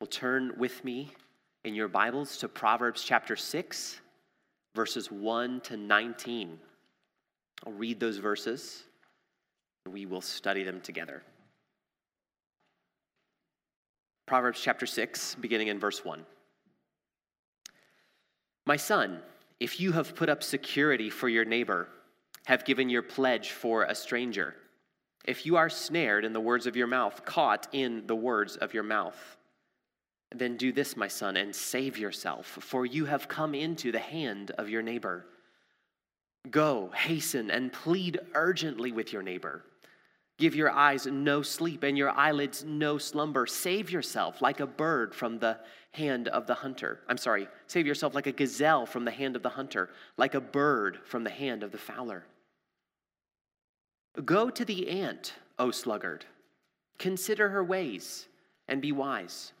Well, turn with me in your Bibles to Proverbs chapter 6, verses 1 to 19. I'll read those verses and we will study them together. Proverbs chapter 6, beginning in verse 1. My son, if you have put up security for your neighbor, have given your pledge for a stranger, if you are snared in the words of your mouth, caught in the words of your mouth, then do this, my son, and save yourself, for you have come into the hand of your neighbor. Go, hasten, and plead urgently with your neighbor. Give your eyes no sleep and your eyelids no slumber. Save yourself like a bird from the hand of the hunter. I'm sorry, save yourself like a gazelle from the hand of the hunter, like a bird from the hand of the fowler. Go to the ant, O sluggard. Consider her ways and be wise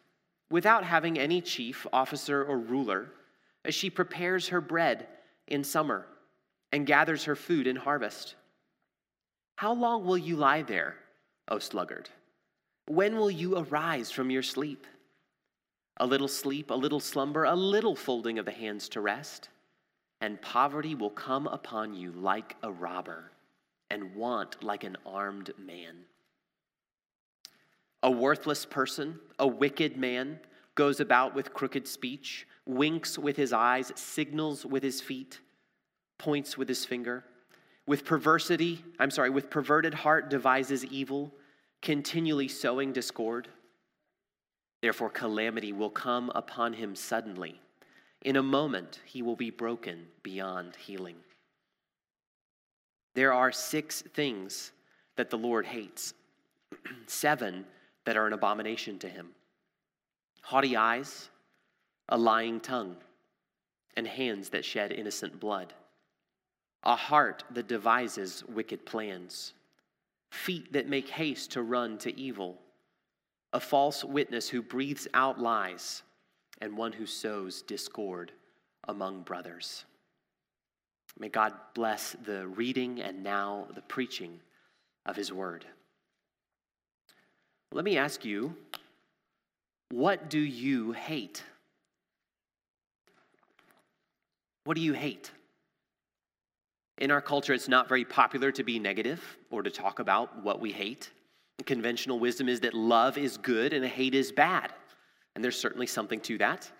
without having any chief, officer, or ruler, as she prepares her bread in summer and gathers her food in harvest. How long will you lie there, O sluggard? When will you arise from your sleep? A little sleep, a little slumber, a little folding of the hands to rest, and poverty will come upon you like a robber, and want like an armed man. A worthless person, a wicked man, goes about with crooked speech, winks with his eyes, signals with his feet, points with his finger. With perversity, I'm sorry, with perverted heart devises evil, continually sowing discord. Therefore, calamity will come upon him suddenly. In a moment, he will be broken beyond healing. There are six things that the Lord hates, seven that are an abomination to him haughty eyes, a lying tongue, and hands that shed innocent blood, a heart that devises wicked plans, feet that make haste to run to evil, a false witness who breathes out lies, and one who sows discord among brothers. May God bless the reading and now the preaching of his word. Let me ask you, what do you hate? What do you hate? In our culture, it's not very popular to be negative or to talk about what we hate. Conventional wisdom is that love is good and hate is bad. And there's certainly something to that.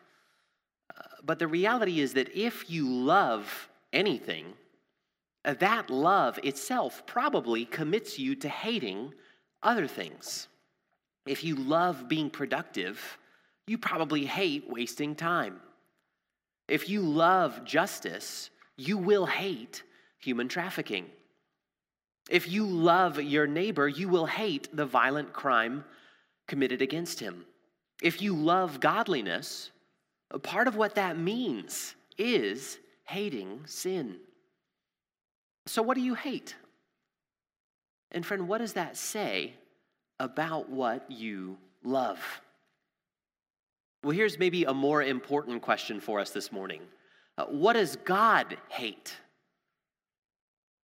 Uh, but the reality is that if you love anything, uh, that love itself probably commits you to hating other things. If you love being productive, you probably hate wasting time. If you love justice, you will hate human trafficking. If you love your neighbor, you will hate the violent crime committed against him. If you love godliness, a part of what that means is hating sin. So, what do you hate? And, friend, what does that say about what you love? Well, here's maybe a more important question for us this morning uh, What does God hate?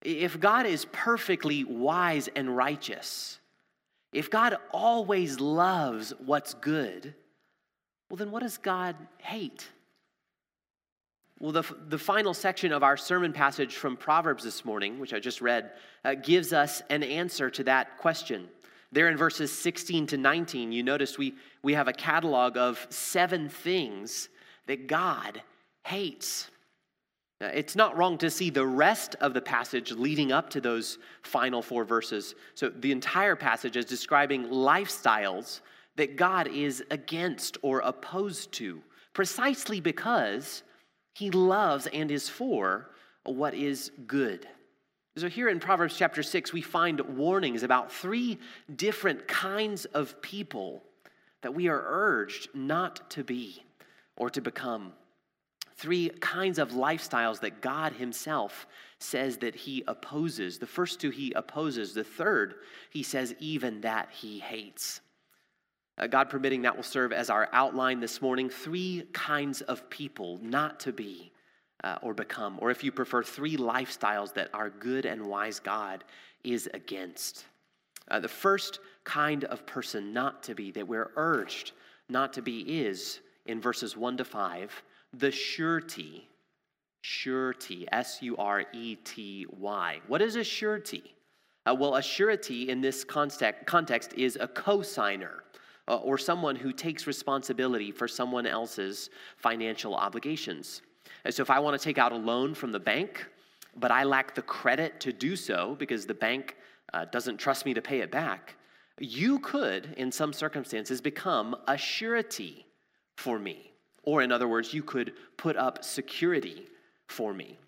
If God is perfectly wise and righteous, if God always loves what's good, well, then what does God hate? Well, the, the final section of our sermon passage from Proverbs this morning, which I just read, uh, gives us an answer to that question. There in verses 16 to 19, you notice we, we have a catalog of seven things that God hates. It's not wrong to see the rest of the passage leading up to those final four verses. So the entire passage is describing lifestyles that God is against or opposed to, precisely because he loves and is for what is good. So, here in Proverbs chapter 6, we find warnings about three different kinds of people that we are urged not to be or to become. Three kinds of lifestyles that God Himself says that He opposes. The first two He opposes, the third, He says even that He hates. Uh, God permitting, that will serve as our outline this morning. Three kinds of people not to be uh, or become, or if you prefer, three lifestyles that our good and wise God is against. Uh, the first kind of person not to be that we're urged not to be is, in verses 1 to 5, the surety. Surety, S U R E T Y. What is a surety? Uh, well, a surety in this context, context is a cosigner uh, or someone who takes responsibility for someone else's financial obligations. So if I want to take out a loan from the bank, but I lack the credit to do so because the bank uh, doesn't trust me to pay it back, you could, in some circumstances, become a surety for me. Or, in other words, you could put up security for me.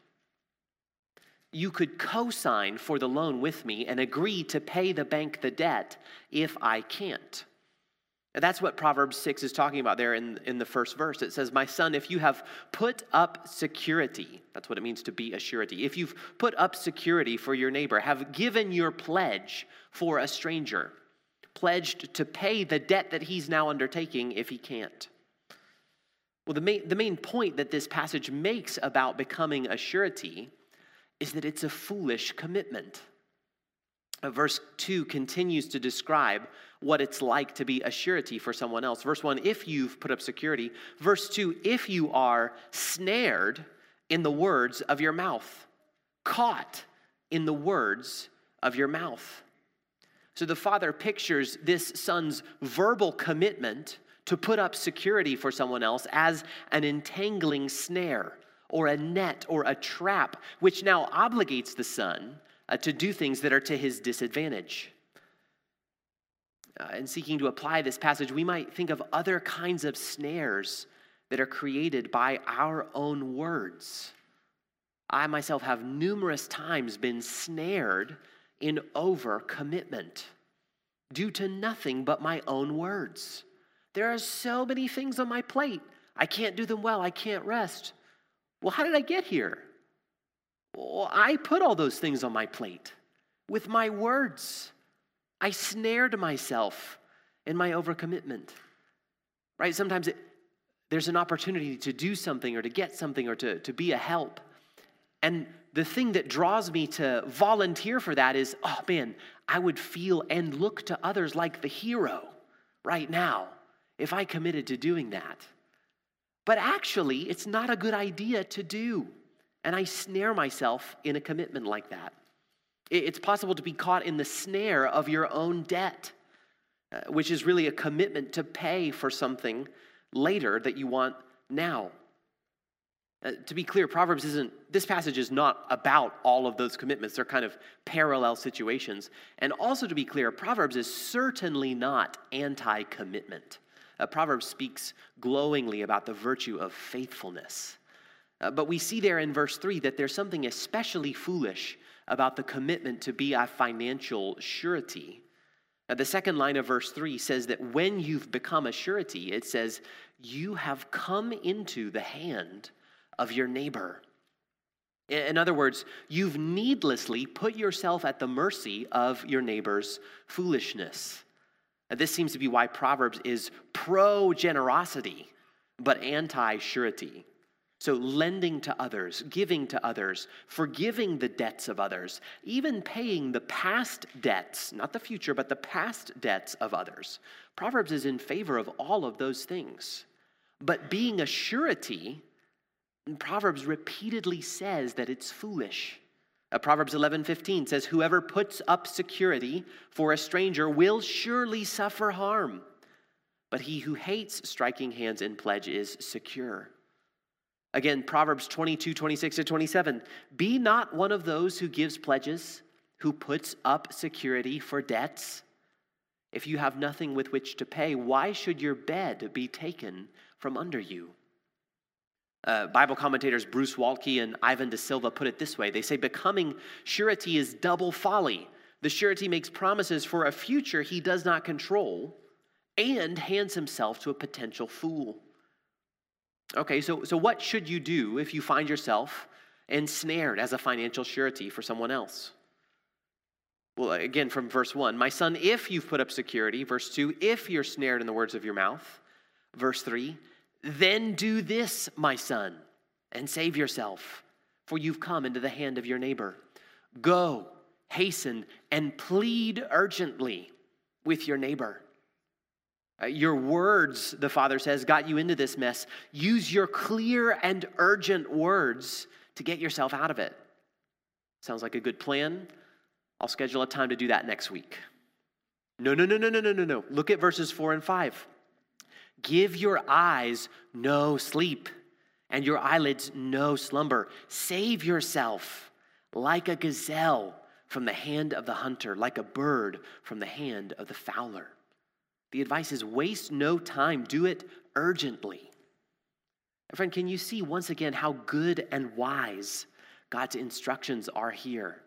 You could co sign for the loan with me and agree to pay the bank the debt if I can't. That's what Proverbs 6 is talking about there in, in the first verse. It says, My son, if you have put up security, that's what it means to be a surety. If you've put up security for your neighbor, have given your pledge for a stranger, pledged to pay the debt that he's now undertaking if he can't. Well, the main, the main point that this passage makes about becoming a surety is that it's a foolish commitment. Uh, verse 2 continues to describe what it's like to be a surety for someone else. Verse 1, if you've put up security. Verse 2, if you are snared in the words of your mouth, caught in the words of your mouth. So the father pictures this son's verbal commitment to put up security for someone else as an entangling snare or a net or a trap, which now obligates the son uh, to do things that are to his disadvantage. Uh, in seeking to apply this passage, we might think of other kinds of snares that are created by our own words. I myself have numerous times been snared in over commitment due to nothing but my own words. There are so many things on my plate. I can't do them well. I can't rest. Well, how did I get here? Well, I put all those things on my plate with my words. I snared myself in my overcommitment. Right? Sometimes it, there's an opportunity to do something or to get something or to, to be a help. And the thing that draws me to volunteer for that is oh man, I would feel and look to others like the hero right now if I committed to doing that. But actually, it's not a good idea to do. And I snare myself in a commitment like that. It's possible to be caught in the snare of your own debt, uh, which is really a commitment to pay for something later that you want now. Uh, to be clear, Proverbs isn't, this passage is not about all of those commitments. They're kind of parallel situations. And also to be clear, Proverbs is certainly not anti commitment. Uh, Proverbs speaks glowingly about the virtue of faithfulness. Uh, but we see there in verse 3 that there's something especially foolish about the commitment to be a financial surety. Now, the second line of verse 3 says that when you've become a surety, it says, you have come into the hand of your neighbor. In other words, you've needlessly put yourself at the mercy of your neighbor's foolishness. Now, this seems to be why Proverbs is pro generosity, but anti surety. So, lending to others, giving to others, forgiving the debts of others, even paying the past debts, not the future, but the past debts of others. Proverbs is in favor of all of those things. But being a surety, Proverbs repeatedly says that it's foolish. Uh, Proverbs 11 15 says, Whoever puts up security for a stranger will surely suffer harm, but he who hates striking hands in pledge is secure. Again, Proverbs 22, 26 to 27. Be not one of those who gives pledges, who puts up security for debts. If you have nothing with which to pay, why should your bed be taken from under you? Uh, Bible commentators Bruce Waltke and Ivan De Silva put it this way they say, Becoming surety is double folly. The surety makes promises for a future he does not control and hands himself to a potential fool. Okay, so, so what should you do if you find yourself ensnared as a financial surety for someone else? Well, again, from verse 1, my son, if you've put up security. Verse 2, if you're snared in the words of your mouth. Verse 3, then do this, my son, and save yourself, for you've come into the hand of your neighbor. Go, hasten, and plead urgently with your neighbor Uh, your words, the Father says, got you into this mess. Use your clear and urgent words to get yourself out of it. Sounds like a good plan. I'll schedule a time to do that next week. No, no, no, no, no, no, no, no. Look at verses four and five. Give your eyes no sleep and your eyelids no slumber. Save yourself like a gazelle from the hand of the hunter, like a bird from the hand of the fowler. The advice is waste no time, do it urgently. And friend, can you see once again how good and wise God's instructions are here?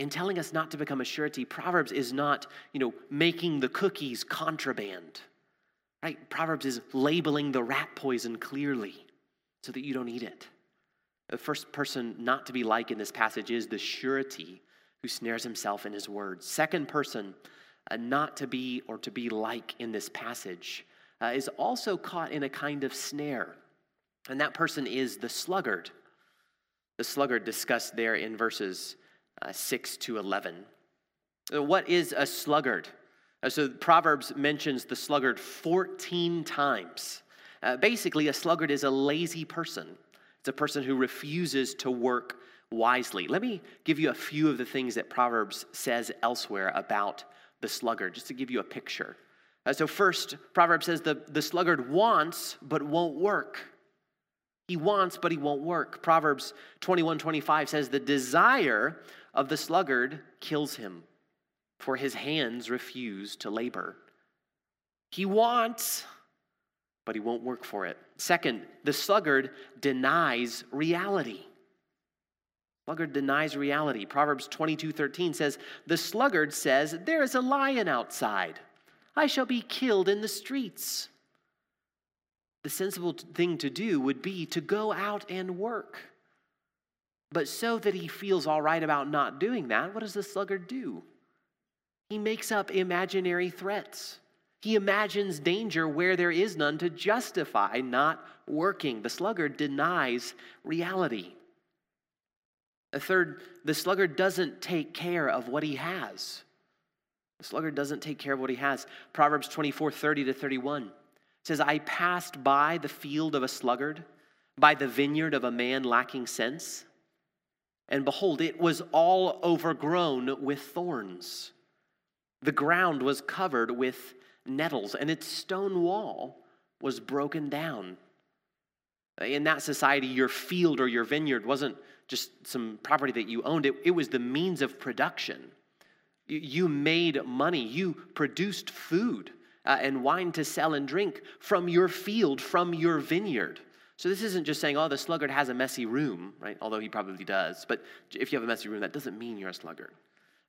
In telling us not to become a surety, Proverbs is not, you know, making the cookies contraband. Right? Proverbs is labeling the rat poison clearly so that you don't eat it. The first person not to be like in this passage is the surety who snares himself in his words. Second person uh, not to be or to be like in this passage uh, is also caught in a kind of snare. And that person is the sluggard. The sluggard discussed there in verses uh, 6 to 11. Uh, what is a sluggard? Uh, so Proverbs mentions the sluggard 14 times. Uh, basically, a sluggard is a lazy person. It's a person who refuses to work wisely. Let me give you a few of the things that Proverbs says elsewhere about the sluggard, just to give you a picture. Uh, so, first, Proverbs says the, the sluggard wants but won't work. He wants, but he won't work. Proverbs 21 25 says, The desire of the sluggard kills him, for his hands refuse to labor. He wants, but he won't work for it. Second, the sluggard denies reality. Sluggard denies reality. Proverbs 22 13 says, The sluggard says, There is a lion outside. I shall be killed in the streets. The sensible thing to do would be to go out and work. But so that he feels all right about not doing that, what does the sluggard do? He makes up imaginary threats. He imagines danger where there is none to justify not working. The sluggard denies reality. A third, the sluggard doesn't take care of what he has. The sluggard doesn't take care of what he has. Proverbs 24 30 to 31 says, I passed by the field of a sluggard, by the vineyard of a man lacking sense, and behold, it was all overgrown with thorns. The ground was covered with nettles, and its stone wall was broken down. In that society, your field or your vineyard wasn't just some property that you owned, it, it was the means of production. You, you made money, you produced food uh, and wine to sell and drink from your field, from your vineyard. So this isn't just saying, oh, the sluggard has a messy room, right? Although he probably does. But if you have a messy room, that doesn't mean you're a sluggard.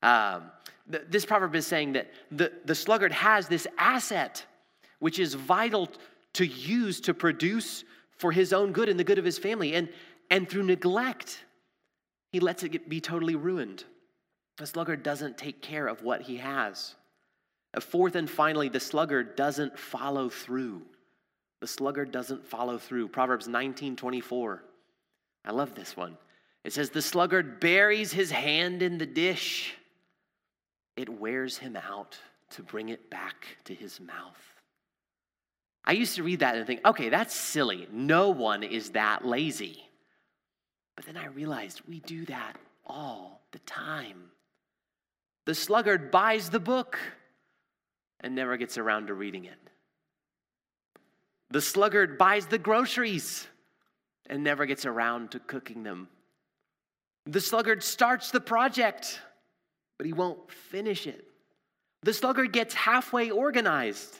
Um, th- this proverb is saying that the, the sluggard has this asset which is vital to use to produce for his own good and the good of his family. And, and through neglect, he lets it be totally ruined. The sluggard doesn't take care of what he has. Uh, fourth and finally, the sluggard doesn't follow through. The sluggard doesn't follow through. Proverbs 19 24. I love this one. It says, The sluggard buries his hand in the dish, it wears him out to bring it back to his mouth. I used to read that and think, okay, that's silly. No one is that lazy. But then I realized we do that all the time. The sluggard buys the book and never gets around to reading it. The sluggard buys the groceries and never gets around to cooking them. The sluggard starts the project, but he won't finish it. The sluggard gets halfway organized,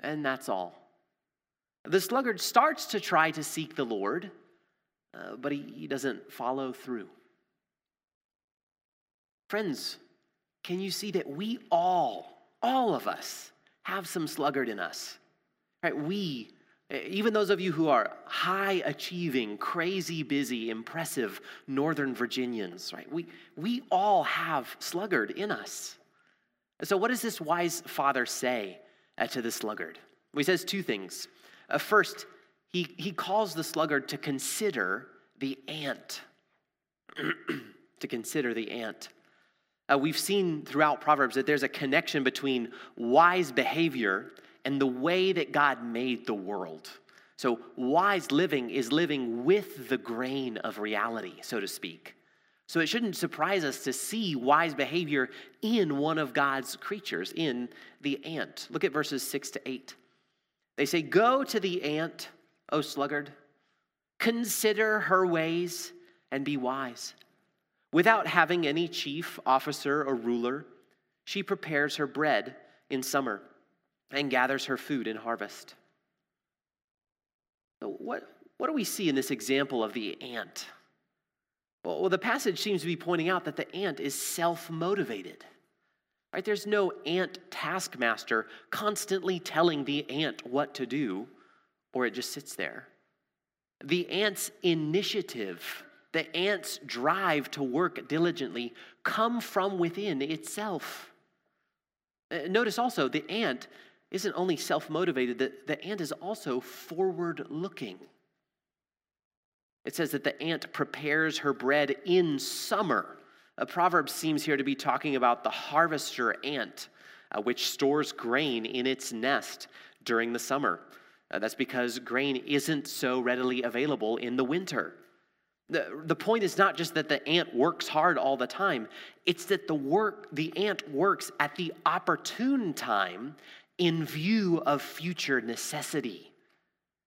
and that's all. The sluggard starts to try to seek the Lord, uh, but he, he doesn't follow through. Friends, can you see that we all, all of us, have some sluggard in us? Right? We, even those of you who are high achieving, crazy busy, impressive Northern Virginians, right? We, we all have sluggard in us. So, what does this wise father say uh, to the sluggard? Well, he says two things. Uh, first, he, he calls the sluggard to consider the ant. to consider the ant. Uh, we've seen throughout Proverbs that there's a connection between wise behavior and the way that God made the world. So, wise living is living with the grain of reality, so to speak. So, it shouldn't surprise us to see wise behavior in one of God's creatures, in the ant. Look at verses 6 to 8. They say, Go to the ant, O sluggard, consider her ways and be wise. Without having any chief, officer, or ruler, she prepares her bread in summer and gathers her food in harvest. So what, what do we see in this example of the ant? Well, the passage seems to be pointing out that the ant is self motivated. Right? There's no ant taskmaster constantly telling the ant what to do, or it just sits there. The ant's initiative, the ant's drive to work diligently, come from within itself. Uh, notice also, the ant isn't only self motivated, the, the ant is also forward looking. It says that the ant prepares her bread in summer. A proverb seems here to be talking about the harvester ant, uh, which stores grain in its nest during the summer. Uh, that's because grain isn't so readily available in the winter. The, the point is not just that the ant works hard all the time, it's that the work the ant works at the opportune time in view of future necessity.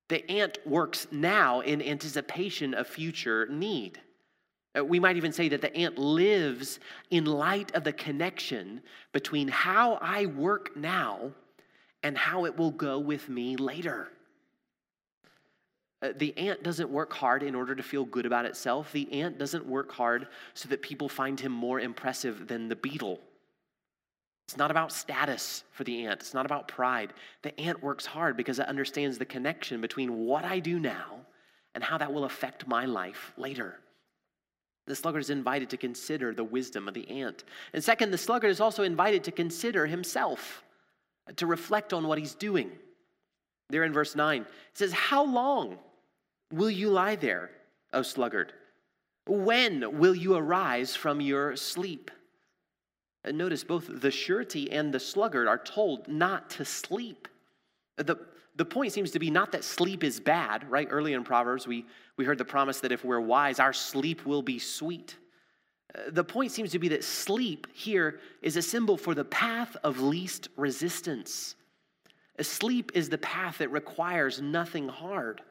The ant works now in anticipation of future need. Uh, we might even say that the ant lives in light of the connection between how I work now and how it will go with me later. Uh, the ant doesn't work hard in order to feel good about itself. The ant doesn't work hard so that people find him more impressive than the beetle. It's not about status for the ant, it's not about pride. The ant works hard because it understands the connection between what I do now and how that will affect my life later. The sluggard is invited to consider the wisdom of the ant. And second, the sluggard is also invited to consider himself, to reflect on what he's doing. There in verse 9, it says, How long will you lie there, O sluggard? When will you arise from your sleep? And notice both the surety and the sluggard are told not to sleep. The, the point seems to be not that sleep is bad, right? Early in Proverbs, we, we heard the promise that if we're wise, our sleep will be sweet. Uh, the point seems to be that sleep here is a symbol for the path of least resistance. Sleep is the path that requires nothing hard.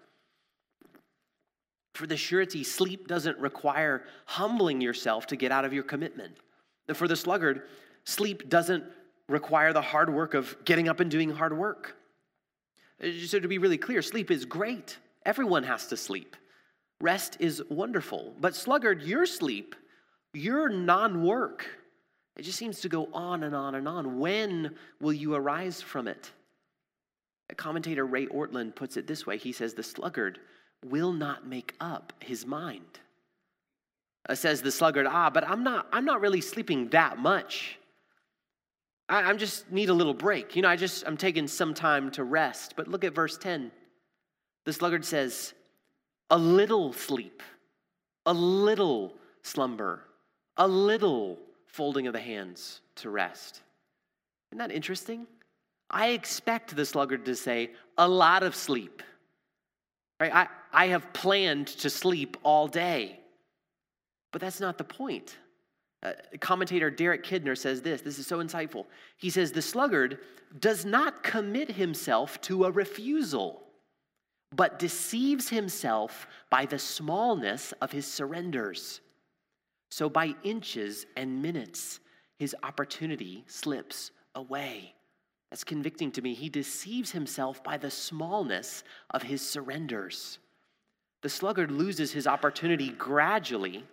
For the surety, sleep doesn't require humbling yourself to get out of your commitment. For the sluggard, sleep doesn't require the hard work of getting up and doing hard work. So, to be really clear, sleep is great. Everyone has to sleep. Rest is wonderful. But, sluggard, your sleep, your non work, it just seems to go on and on and on. When will you arise from it? Commentator Ray Ortlund puts it this way he says, The sluggard will not make up his mind. Uh, says the sluggard, ah, but I'm not, I'm not really sleeping that much. I, I'm just need a little break. You know, I just, I'm taking some time to rest. But look at verse 10. The sluggard says, a little sleep, a little slumber, a little folding of the hands to rest. Isn't that interesting? I expect the sluggard to say, a lot of sleep. Right? I, I have planned to sleep all day. But that's not the point. Uh, commentator Derek Kidner says this. This is so insightful. He says, The sluggard does not commit himself to a refusal, but deceives himself by the smallness of his surrenders. So, by inches and minutes, his opportunity slips away. That's convicting to me. He deceives himself by the smallness of his surrenders. The sluggard loses his opportunity gradually,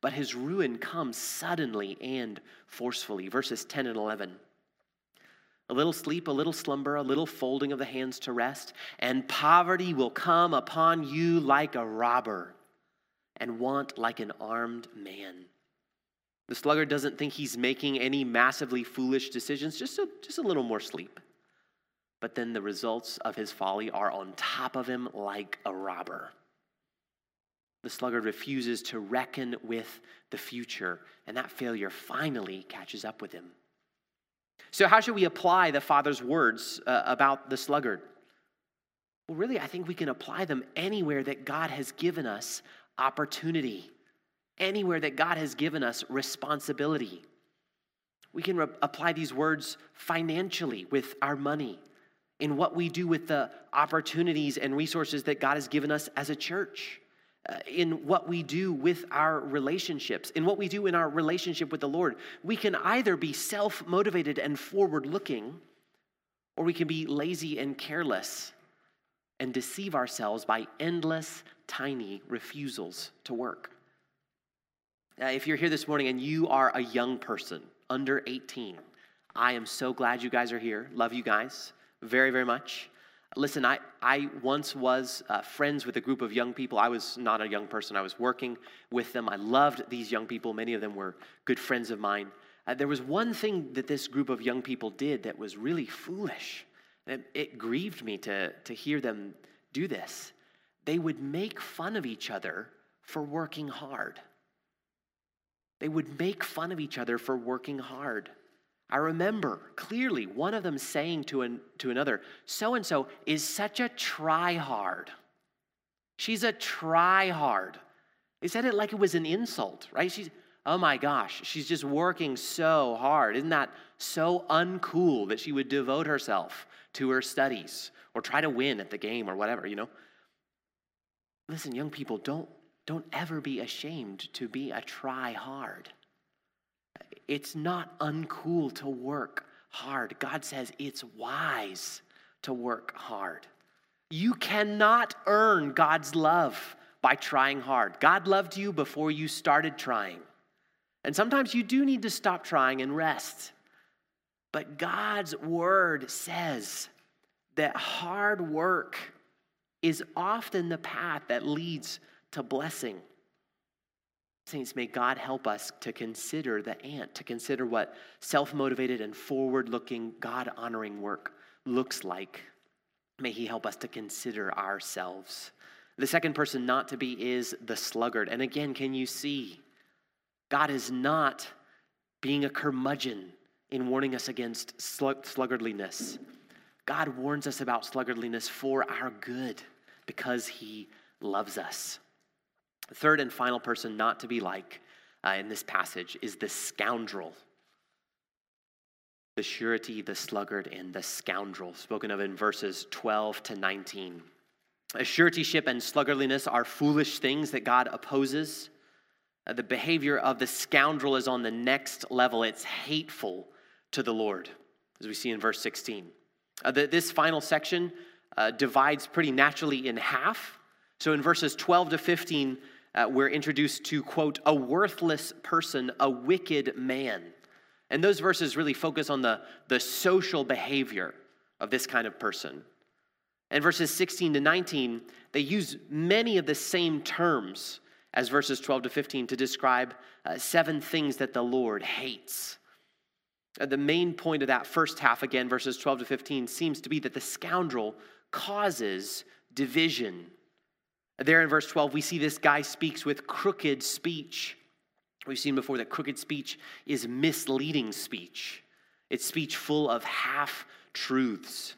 but his ruin comes suddenly and forcefully. Verses 10 and 11. A little sleep, a little slumber, a little folding of the hands to rest, and poverty will come upon you like a robber, and want like an armed man. The sluggard doesn't think he's making any massively foolish decisions, just a, just a little more sleep. But then the results of his folly are on top of him like a robber. The sluggard refuses to reckon with the future, and that failure finally catches up with him. So, how should we apply the Father's words uh, about the sluggard? Well, really, I think we can apply them anywhere that God has given us opportunity, anywhere that God has given us responsibility. We can re- apply these words financially with our money, in what we do with the opportunities and resources that God has given us as a church, in what we do with our relationships, in what we do in our relationship with the Lord. We can either be self motivated and forward looking, or we can be lazy and careless and deceive ourselves by endless, tiny refusals to work. Uh, if you're here this morning and you are a young person, under 18. I am so glad you guys are here. Love you guys very, very much. Listen, I, I once was uh, friends with a group of young people. I was not a young person, I was working with them. I loved these young people. Many of them were good friends of mine. Uh, there was one thing that this group of young people did that was really foolish. It, it grieved me to, to hear them do this. They would make fun of each other for working hard. They would make fun of each other for working hard. I remember clearly one of them saying to, an, to another, so and so is such a try hard. She's a try hard. They said it like it was an insult, right? She's, oh my gosh, she's just working so hard. Isn't that so uncool that she would devote herself to her studies or try to win at the game or whatever, you know? Listen, young people, don't don't ever be ashamed to be a try hard. It's not uncool to work hard. God says it's wise to work hard. You cannot earn God's love by trying hard. God loved you before you started trying. And sometimes you do need to stop trying and rest. But God's word says that hard work is often the path that leads to blessing. Saints, may God help us to consider the ant, to consider what self motivated and forward looking, God honoring work looks like. May He help us to consider ourselves. The second person not to be is the sluggard. And again, can you see? God is not being a curmudgeon in warning us against sluggardliness. God warns us about sluggardliness for our good because He loves us. Third and final person not to be like uh, in this passage is the scoundrel. The surety, the sluggard, and the scoundrel, spoken of in verses 12 to 19. A suretyship and sluggardliness are foolish things that God opposes. Uh, the behavior of the scoundrel is on the next level, it's hateful to the Lord, as we see in verse 16. Uh, the, this final section uh, divides pretty naturally in half. So in verses 12 to 15, uh, we're introduced to, quote, a worthless person, a wicked man. And those verses really focus on the, the social behavior of this kind of person. And verses 16 to 19, they use many of the same terms as verses 12 to 15 to describe uh, seven things that the Lord hates. Uh, the main point of that first half, again, verses 12 to 15, seems to be that the scoundrel causes division there in verse 12, we see this guy speaks with crooked speech. We've seen before that crooked speech is misleading speech, it's speech full of half truths.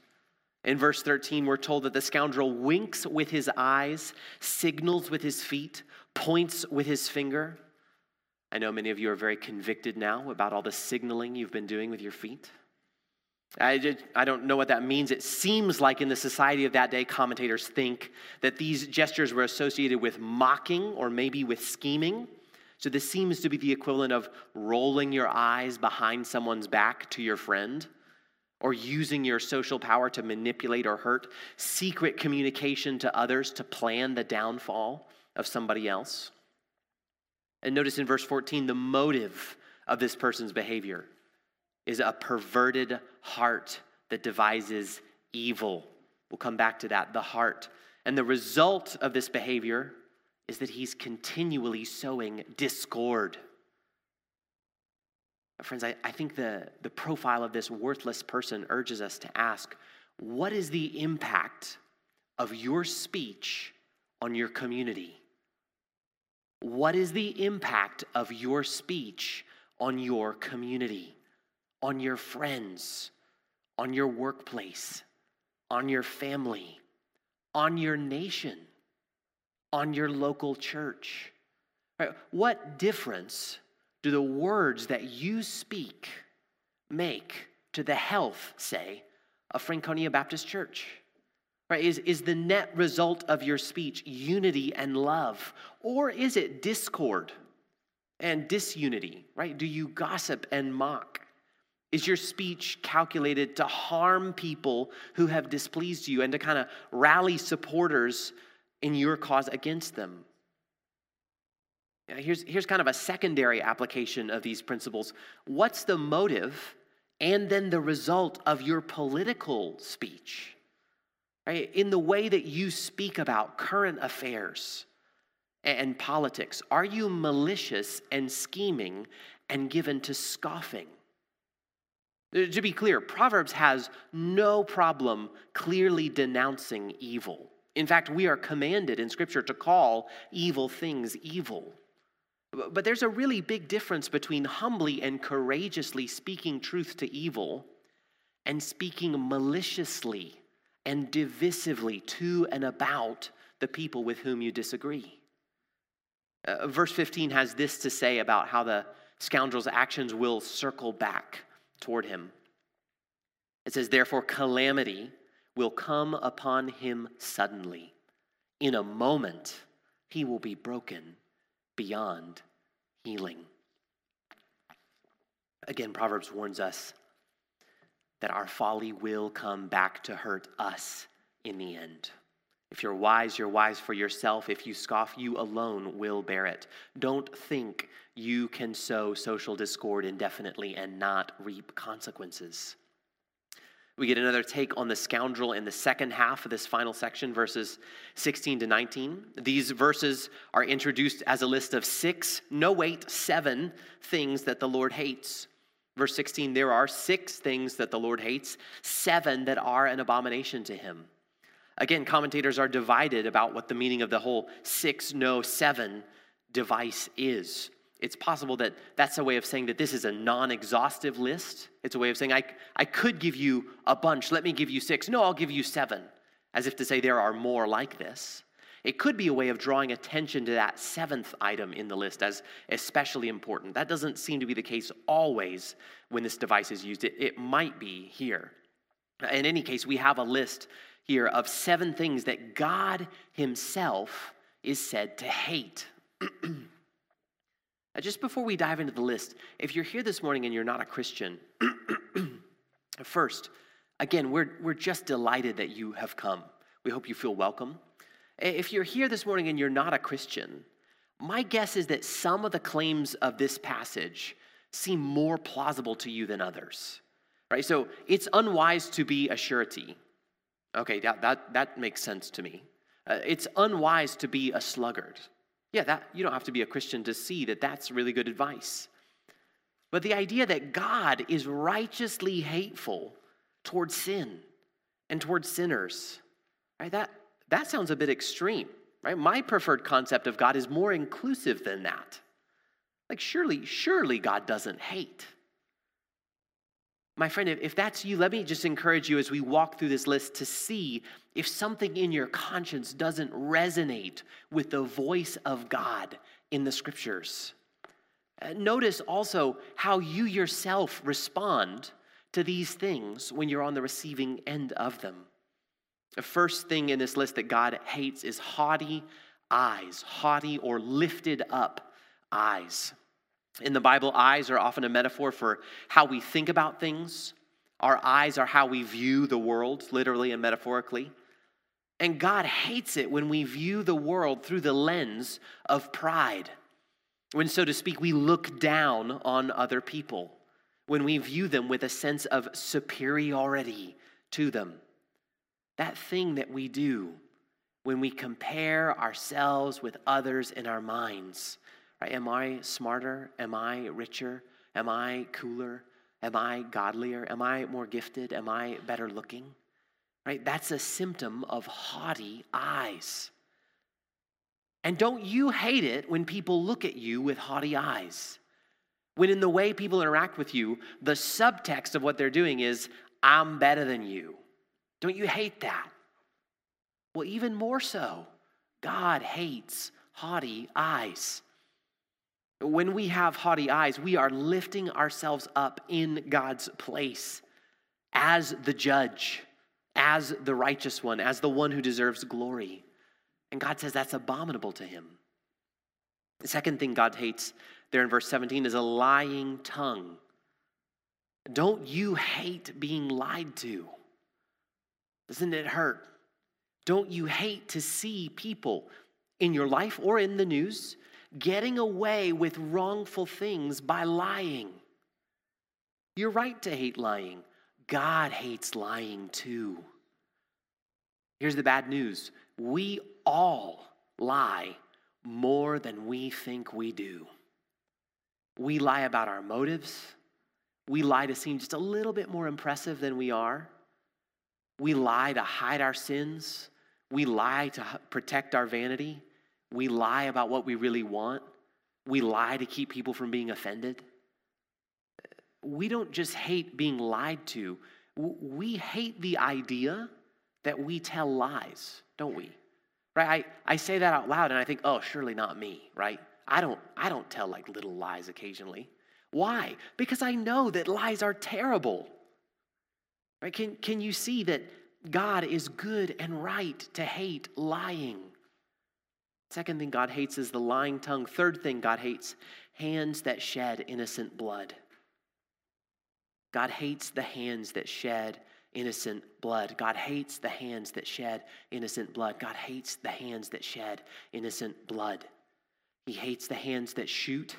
In verse 13, we're told that the scoundrel winks with his eyes, signals with his feet, points with his finger. I know many of you are very convicted now about all the signaling you've been doing with your feet. I, just, I don't know what that means. It seems like in the society of that day, commentators think that these gestures were associated with mocking or maybe with scheming. So this seems to be the equivalent of rolling your eyes behind someone's back to your friend or using your social power to manipulate or hurt, secret communication to others to plan the downfall of somebody else. And notice in verse 14 the motive of this person's behavior is a perverted heart that devises evil. We'll come back to that, the heart. And the result of this behavior is that he's continually sowing discord. Friends, I, I think the, the profile of this worthless person urges us to ask what is the impact of your speech on your community? What is the impact of your speech on your community? On your friends, on your workplace, on your family, on your nation, on your local church? What difference do the words that you speak make to the health, say, of Franconia Baptist Church? Right? Is, is the net result of your speech unity and love? Or is it discord and disunity? Right? Do you gossip and mock? Is your speech calculated to harm people who have displeased you and to kind of rally supporters in your cause against them? Here's, here's kind of a secondary application of these principles. What's the motive and then the result of your political speech? Right? In the way that you speak about current affairs and politics, are you malicious and scheming and given to scoffing? To be clear, Proverbs has no problem clearly denouncing evil. In fact, we are commanded in Scripture to call evil things evil. But there's a really big difference between humbly and courageously speaking truth to evil and speaking maliciously and divisively to and about the people with whom you disagree. Uh, verse 15 has this to say about how the scoundrel's actions will circle back toward him. It says, Therefore, calamity will come upon him suddenly. In a moment, he will be broken beyond healing. Again, Proverbs warns us that our folly will come back to hurt us in the end. If you're wise, you're wise for yourself. If you scoff, you alone will bear it. Don't think you can sow social discord indefinitely and not reap consequences. We get another take on the scoundrel in the second half of this final section, verses 16 to 19. These verses are introduced as a list of six, no, wait, seven things that the Lord hates. Verse 16, there are six things that the Lord hates, seven that are an abomination to him. Again, commentators are divided about what the meaning of the whole six, no, seven device is it's possible that that's a way of saying that this is a non exhaustive list. It's a way of saying, I, I could give you a bunch. Let me give you six. No, I'll give you seven, as if to say there are more like this. It could be a way of drawing attention to that seventh item in the list as especially important. That doesn't seem to be the case always when this device is used. It, it might be here. In any case, we have a list here of seven things that God Himself is said to hate. now, just before we dive into the list, if you're here this morning and you're not a Christian, first, again, we're, we're just delighted that you have come. We hope you feel welcome. If you're here this morning and you're not a Christian, my guess is that some of the claims of this passage seem more plausible to you than others. Right? So it's unwise to be a surety. Okay, that, that, that makes sense to me. Uh, it's unwise to be a sluggard. Yeah, that you don't have to be a Christian to see that that's really good advice. But the idea that God is righteously hateful towards sin and towards sinners, right? That that sounds a bit extreme, right? My preferred concept of God is more inclusive than that. Like surely, surely God doesn't hate. My friend, if that's you, let me just encourage you as we walk through this list to see if something in your conscience doesn't resonate with the voice of God in the scriptures. Uh, notice also how you yourself respond to these things when you're on the receiving end of them. The first thing in this list that God hates is haughty eyes, haughty or lifted up eyes. In the Bible, eyes are often a metaphor for how we think about things. Our eyes are how we view the world, literally and metaphorically. And God hates it when we view the world through the lens of pride. When, so to speak, we look down on other people. When we view them with a sense of superiority to them. That thing that we do when we compare ourselves with others in our minds Right? Am I smarter? Am I richer? Am I cooler? Am I godlier? Am I more gifted? Am I better looking? Right? That's a symptom of haughty eyes. And don't you hate it when people look at you with haughty eyes? When in the way people interact with you, the subtext of what they're doing is, I'm better than you. Don't you hate that? Well, even more so, God hates haughty eyes. When we have haughty eyes, we are lifting ourselves up in God's place as the judge, as the righteous one, as the one who deserves glory. And God says that's abominable to him. The second thing God hates there in verse 17 is a lying tongue. Don't you hate being lied to? Doesn't it hurt? Don't you hate to see people in your life or in the news getting away with wrongful things by lying? You're right to hate lying. God hates lying too. Here's the bad news we all lie more than we think we do. We lie about our motives. We lie to seem just a little bit more impressive than we are. We lie to hide our sins. We lie to protect our vanity. We lie about what we really want. We lie to keep people from being offended. We don't just hate being lied to, we hate the idea that we tell lies, don't we? Right? I, I say that out loud and I think, oh, surely not me, right? I don't, I don't tell like little lies occasionally. Why? Because I know that lies are terrible. Right? Can, can you see that God is good and right to hate lying? Second thing God hates is the lying tongue. Third thing God hates hands that shed innocent blood. God hates the hands that shed innocent blood. God hates the hands that shed innocent blood. God hates the hands that shed innocent blood. He hates the hands that shoot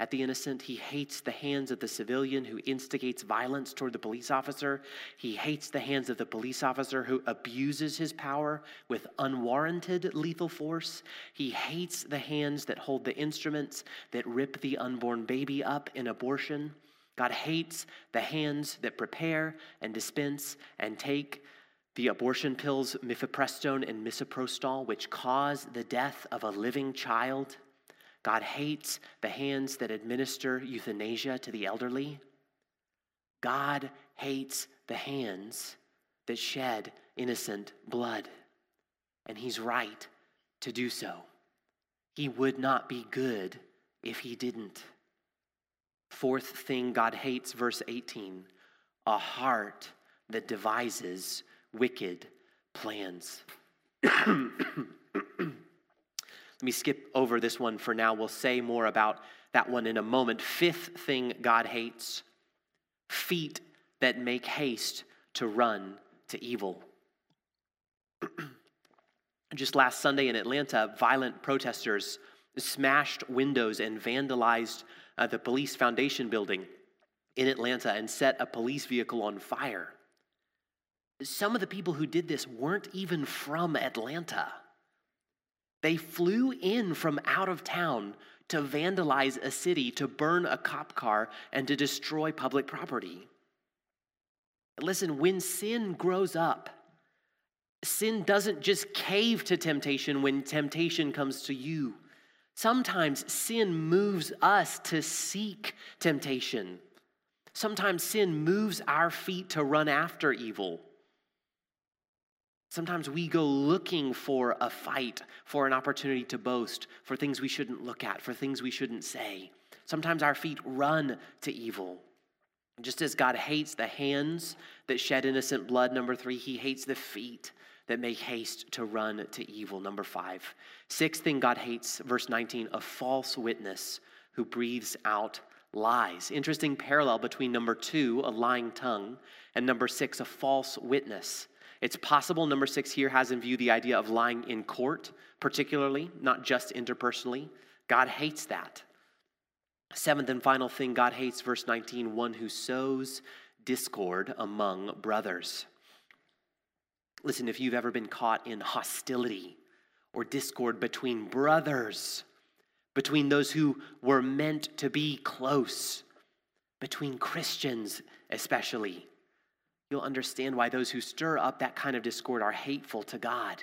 at the innocent. He hates the hands of the civilian who instigates violence toward the police officer. He hates the hands of the police officer who abuses his power with unwarranted lethal force. He hates the hands that hold the instruments that rip the unborn baby up in abortion. God hates the hands that prepare and dispense and take the abortion pills mifepristone and misoprostol, which cause the death of a living child. God hates the hands that administer euthanasia to the elderly. God hates the hands that shed innocent blood. And he's right to do so. He would not be good if he didn't. Fourth thing God hates, verse 18 a heart that devises wicked plans. Let me skip over this one for now. We'll say more about that one in a moment. Fifth thing God hates feet that make haste to run to evil. Just last Sunday in Atlanta, violent protesters smashed windows and vandalized uh, the police foundation building in Atlanta and set a police vehicle on fire. Some of the people who did this weren't even from Atlanta. They flew in from out of town to vandalize a city, to burn a cop car, and to destroy public property. Listen, when sin grows up, sin doesn't just cave to temptation when temptation comes to you. Sometimes sin moves us to seek temptation. Sometimes sin moves our feet to run after evil. Sometimes we go looking for a fight, for an opportunity to boast, for things we shouldn't look at, for things we shouldn't say. Sometimes our feet run to evil. Just as God hates the hands that shed innocent blood, number three, he hates the feet that make haste to run to evil, number five. Sixth thing God hates, verse 19, a false witness who breathes out lies. Interesting parallel between number two, a lying tongue, and number six, a false witness. It's possible number six here has in view the idea of lying in court, particularly, not just interpersonally. God hates that. Seventh and final thing God hates, verse 19, one who sows discord among brothers. Listen, if you've ever been caught in hostility or discord between brothers, between those who were meant to be close, between Christians especially, you'll understand why those who stir up that kind of discord are hateful to God.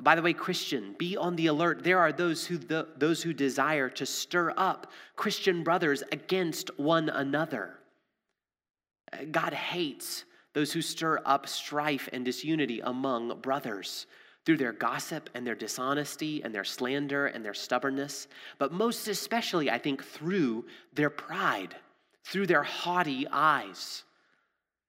By the way, Christian, be on the alert. There are those who, the, those who desire to stir up Christian brothers against one another. God hates those who stir up strife and disunity among brothers through their gossip and their dishonesty and their slander and their stubbornness, but most especially, I think, through their pride, through their haughty eyes.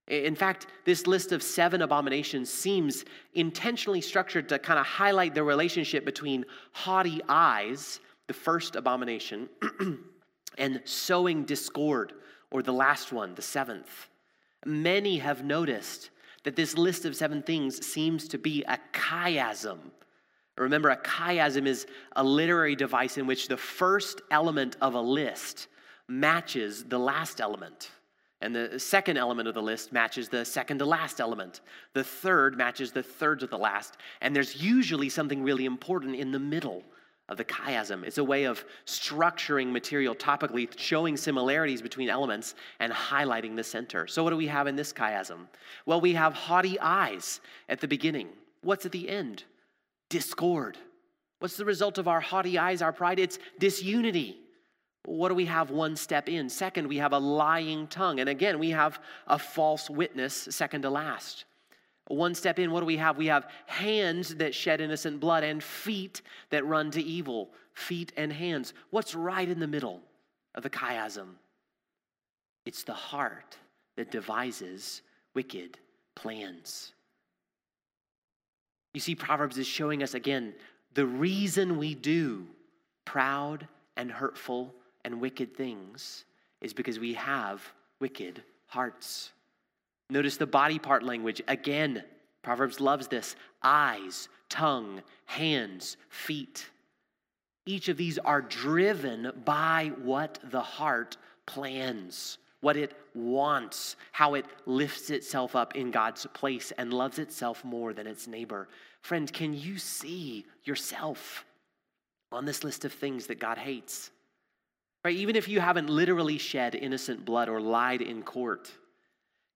In fact, this list of seven abominations seems intentionally structured to kind of highlight the relationship between haughty eyes, the first abomination, and sowing discord, or the last one, the seventh. Many have noticed that this list of seven things seems to be a chiasm. Remember, a chiasm is a literary device in which the first element of a list matches the last element. And the second element of the list matches the second to last element. The third matches the third to the last. And there's usually something really important in the middle of the chiasm. It's a way of structuring material topically, showing similarities between elements and highlighting the center. So, what do we have in this chiasm? Well, we have haughty eyes at the beginning. What's at the end? Discord. What's the result of our haughty eyes, our pride? It's disunity. What do we have one step in? Second, we have a lying tongue. And again, we have a false witness, second to last. One step in, what do we have? We have hands that shed innocent blood and feet that run to evil. Feet and hands. What's right in the middle of the chiasm? It's the heart that devises wicked plans. You see, Proverbs is showing us again the reason we do proud and hurtful and wicked things is because we have wicked hearts. Notice the body part language again. Proverbs loves this eyes, tongue, hands, feet. Each of these are driven by what the heart plans, what it wants, how it lifts itself up in God's place and loves itself more than its neighbor. Friend, can you see yourself on this list of things that God hates? Right? Even if you haven't literally shed innocent blood or lied in court,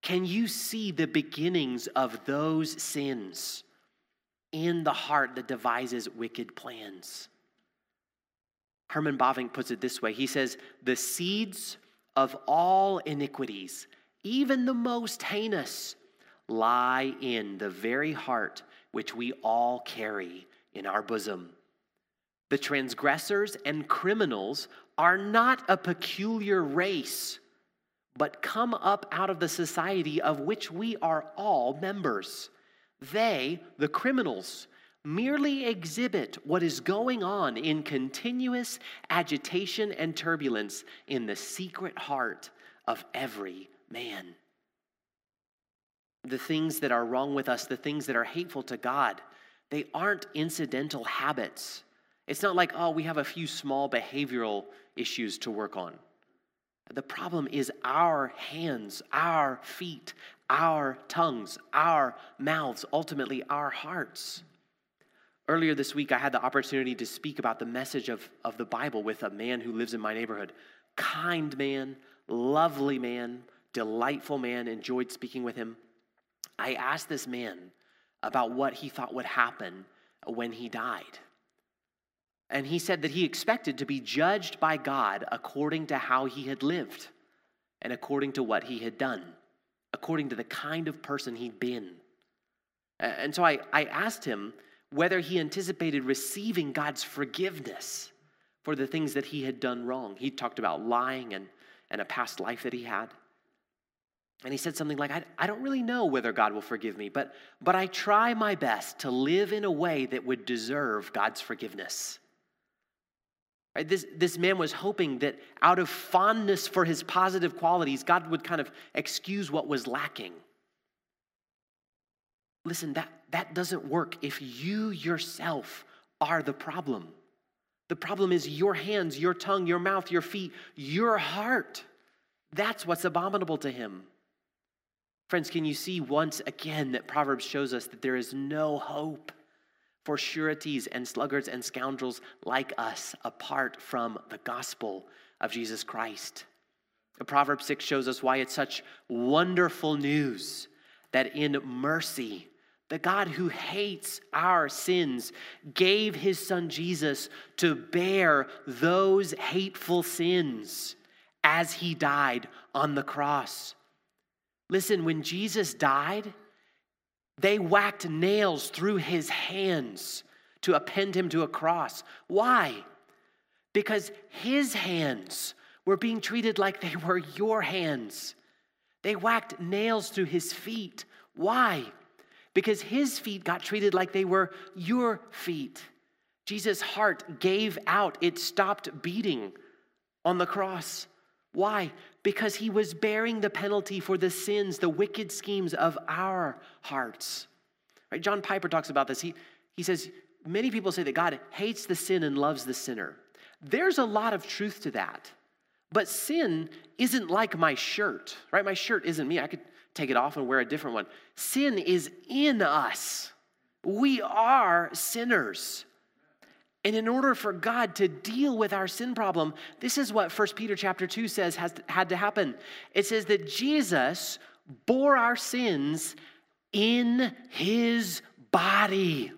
can you see the beginnings of those sins in the heart that devises wicked plans? Herman Bavinck puts it this way he says, The seeds of all iniquities, even the most heinous, lie in the very heart which we all carry in our bosom. The transgressors and criminals are not a peculiar race, but come up out of the society of which we are all members. They, the criminals, merely exhibit what is going on in continuous agitation and turbulence in the secret heart of every man. The things that are wrong with us, the things that are hateful to God, they aren't incidental habits. It's not like, oh, we have a few small behavioral issues to work on. The problem is our hands, our feet, our tongues, our mouths, ultimately our hearts. Earlier this week, I had the opportunity to speak about the message of, of the Bible with a man who lives in my neighborhood. Kind man, lovely man, delightful man, enjoyed speaking with him. I asked this man about what he thought would happen when he died. And he said that he expected to be judged by God according to how he had lived and according to what he had done, according to the kind of person he'd been. And so I, I asked him whether he anticipated receiving God's forgiveness for the things that he had done wrong. He talked about lying and, and a past life that he had. And he said something like, I, I don't really know whether God will forgive me, but, but I try my best to live in a way that would deserve God's forgiveness. Right? This, this man was hoping that out of fondness for his positive qualities, God would kind of excuse what was lacking. Listen, that, that doesn't work if you yourself are the problem. The problem is your hands, your tongue, your mouth, your feet, your heart. That's what's abominable to him. Friends, can you see once again that Proverbs shows us that there is no hope for sureties and sluggards and scoundrels like us apart from the gospel of Jesus Christ. The Proverbs 6 shows us why it's such wonderful news that in mercy, The God who hates our sins gave his son Jesus to bear those hateful sins as he died on the cross. Listen, when Jesus died, they whacked nails through his hands to append him to a cross. Why? Because his hands were being treated like they were your hands. They whacked nails through his feet. Why? Because his feet got treated like they were your feet. Jesus' heart gave out, it stopped beating on the cross. Why? Because he was bearing the penalty for the sins, the wicked schemes of our hearts. Right? John Piper talks about this. He, he says, Many people say that God hates the sin and loves the sinner. There's a lot of truth to that. But sin isn't like my shirt, right? My shirt isn't me. I could take it off and wear a different one. Sin is in us. We are sinners. And in order for God to deal with our sin problem, this is what 1 Peter chapter 2 says has had to happen. It says that Jesus bore our sins in his body.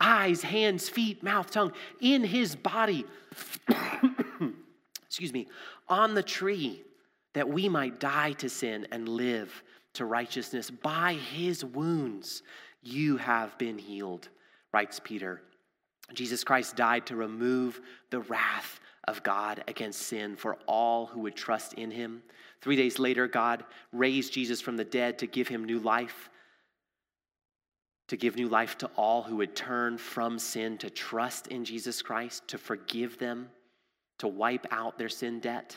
Eyes, hands, feet, mouth, tongue, in his body. excuse me, on the tree that we might die to sin and live to righteousness. By his wounds you have been healed, writes Peter. Jesus Christ died to remove the wrath of God against sin for all who would trust in him. Three days later, God raised Jesus from the dead to give him new life, to give new life to all who would turn from sin to trust in Jesus Christ, to forgive them to wipe out their sin debt,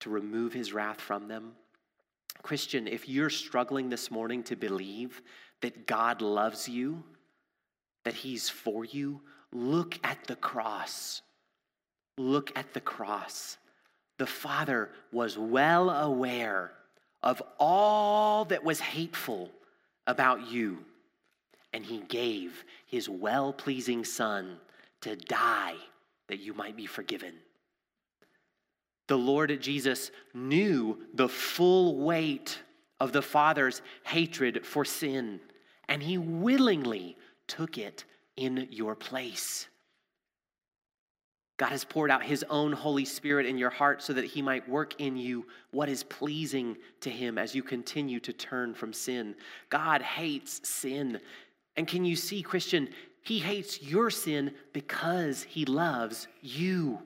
to remove his wrath from them. Christian, if you're struggling this morning to believe that God loves you, that he's for you, look at the cross. Look at the cross. The Father was well aware of all that was hateful about you, and he gave his well pleasing Son to die that you might be forgiven. The Lord Jesus knew the full weight of the Father's hatred for sin, and he willingly took it in your place. God has poured out his own Holy Spirit in your heart so that he might work in you what is pleasing to him as you continue to turn from sin. God hates sin. And can you see, Christian, he hates your sin because he loves you.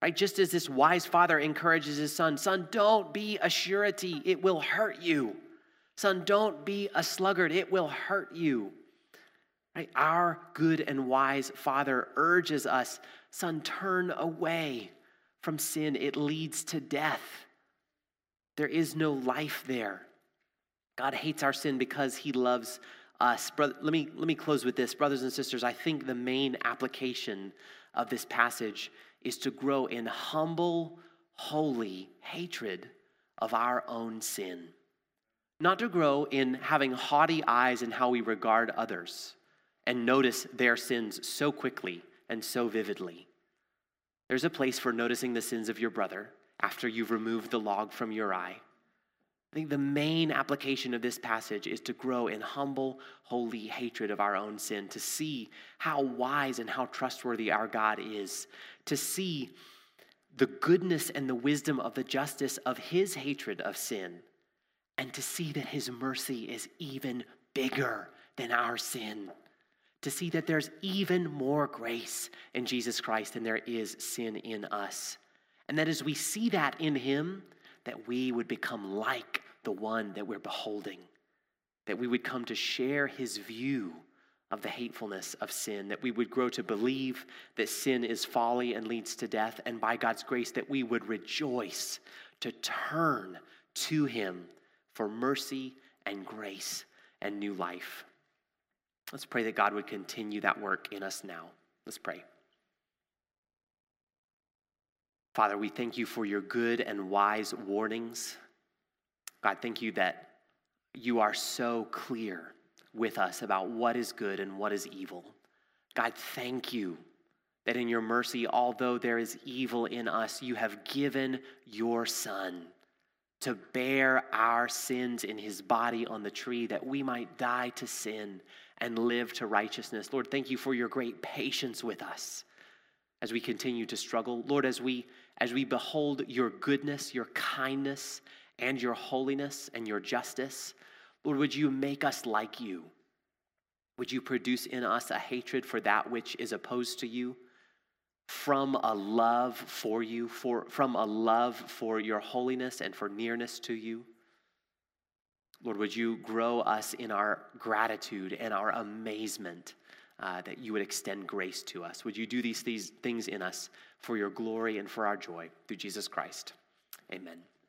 Right? Just as this wise father encourages his son, son, don't be a surety, it will hurt you. Son, don't be a sluggard, it will hurt you. Right? Our good and wise father urges us, son, turn away from sin, it leads to death. There is no life there. God hates our sin because he loves us. Let me, let me close with this. Brothers and sisters, I think the main application of this passage is to grow in humble, holy hatred of our own sin. Not to grow in having haughty eyes in how we regard others and notice their sins so quickly and so vividly. There's a place for noticing the sins of your brother after you've removed the log from your eye. I think the main application of this passage is to grow in humble, holy hatred of our own sin, to see how wise and how trustworthy our God is, to see the goodness and the wisdom of the justice of his hatred of sin, and to see that his mercy is even bigger than our sin, to see that there's even more grace in Jesus Christ than there is sin in us. And that as we see that in him, that we would become like the one that we're beholding, that we would come to share his view of the hatefulness of sin, that we would grow to believe that sin is folly and leads to death, and by God's grace, that we would rejoice to turn to Him for mercy and grace and new life. Let's pray that God would continue that work in us now. Let's pray. Father, we thank you for your good and wise warnings. God, thank you that you are so clear with us about what is good and what is evil. God, thank you that in your mercy, although there is evil in us, you have given your Son to bear our sins in his body on the tree that we might die to sin and live to righteousness. Lord, thank you for your great patience with us as we continue to struggle. Lord, as we as we behold your goodness, your kindness, and your holiness and your justice, Lord, would you make us like you? Would you produce in us a hatred for that which is opposed to you? From a love for you, for, from a love for your holiness and for nearness to you. Lord, would you grow us in our gratitude and our amazement uh, that you would extend grace to us? Would you do these, these things in us for your glory and for our joy through Jesus Christ? Amen.